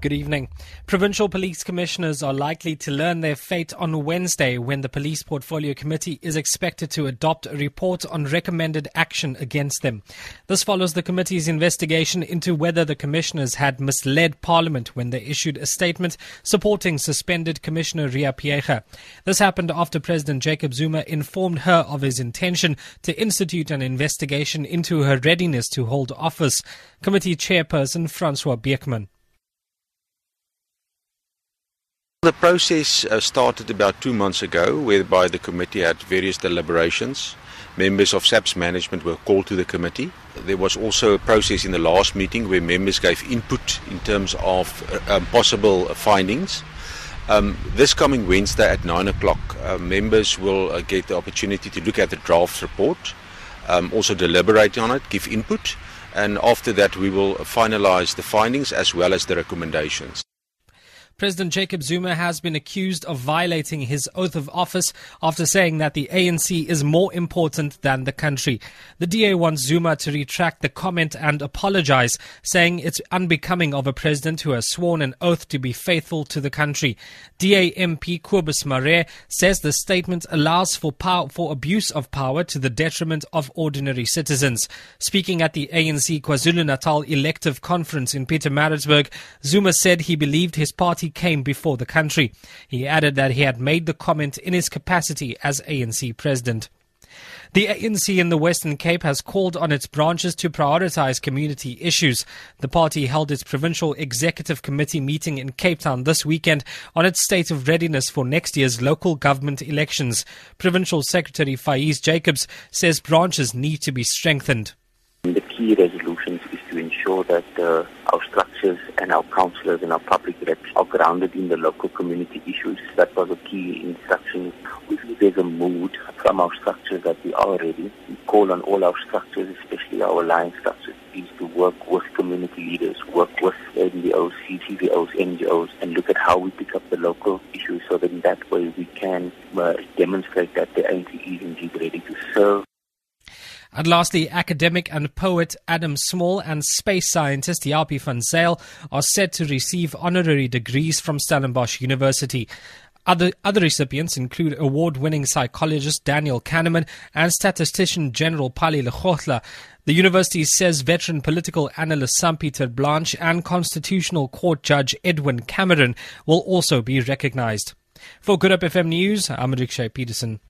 Good evening. Provincial police commissioners are likely to learn their fate on Wednesday when the Police Portfolio Committee is expected to adopt a report on recommended action against them. This follows the committee's investigation into whether the commissioners had misled Parliament when they issued a statement supporting suspended Commissioner Riah Phiyega. This happened after President Jacob Zuma informed her of his intention to institute an investigation into her readiness to hold office. Committee chairperson Francois Beukman. The process uh, started about two months ago, whereby the committee had various deliberations. Members of SAPS management were called to the committee. There was also a process in the last meeting where members gave input in terms of uh, um, possible findings. Um, this coming Wednesday at 9 o'clock, uh, members will uh, get the opportunity to look at the draft report, um, also deliberate on it, give input, and after that, we will finalize the findings as well as the recommendations. President Jacob Zuma has been accused of violating his oath of office after saying that the ANC is more important than the country. The DA wants Zuma to retract the comment and apologize, saying it's unbecoming of a president who has sworn an oath to be faithful to the country. DA MP Kobus Maree says the statement allows for power, for abuse of power to the detriment of ordinary citizens. Speaking at the ANC KwaZulu-Natal elective conference in Pietermaritzburg, Zuma said he believed his party came before the country. He added that he had made the comment in his capacity as ANC president. The ANC in the Western Cape has called on its branches to prioritize community issues. The party held its provincial executive committee meeting in Cape Town this weekend on its state of readiness for next year's local government elections. Provincial Secretary Faiez Jacobs says branches need to be strengthened. The key resolutions is to ensure that uh, our structures and our councillors and our public reps are grounded in the local community issues. That was a key instruction. If there's a mood from our structures that we are ready, we call on all our structures, especially our alliance structures, is to work with community leaders, work with NGOs, CCVOs, NGOs, and look at how we pick up the local issues so that in that way we can uh, demonstrate that the ANC is indeed ready to serve. And lastly, academic and poet Adam Small and space scientist Japie van Zyl are set to receive honorary degrees from Stellenbosch University. Other, other recipients include award-winning psychologist Daniel Kahneman and statistician General Pali Lehohla. The university says veteran political analyst Sampie Terreblanche and constitutional court judge Edwin Cameron will also be recognized. For Good Hope FM News, I'm Rikshay Peterson.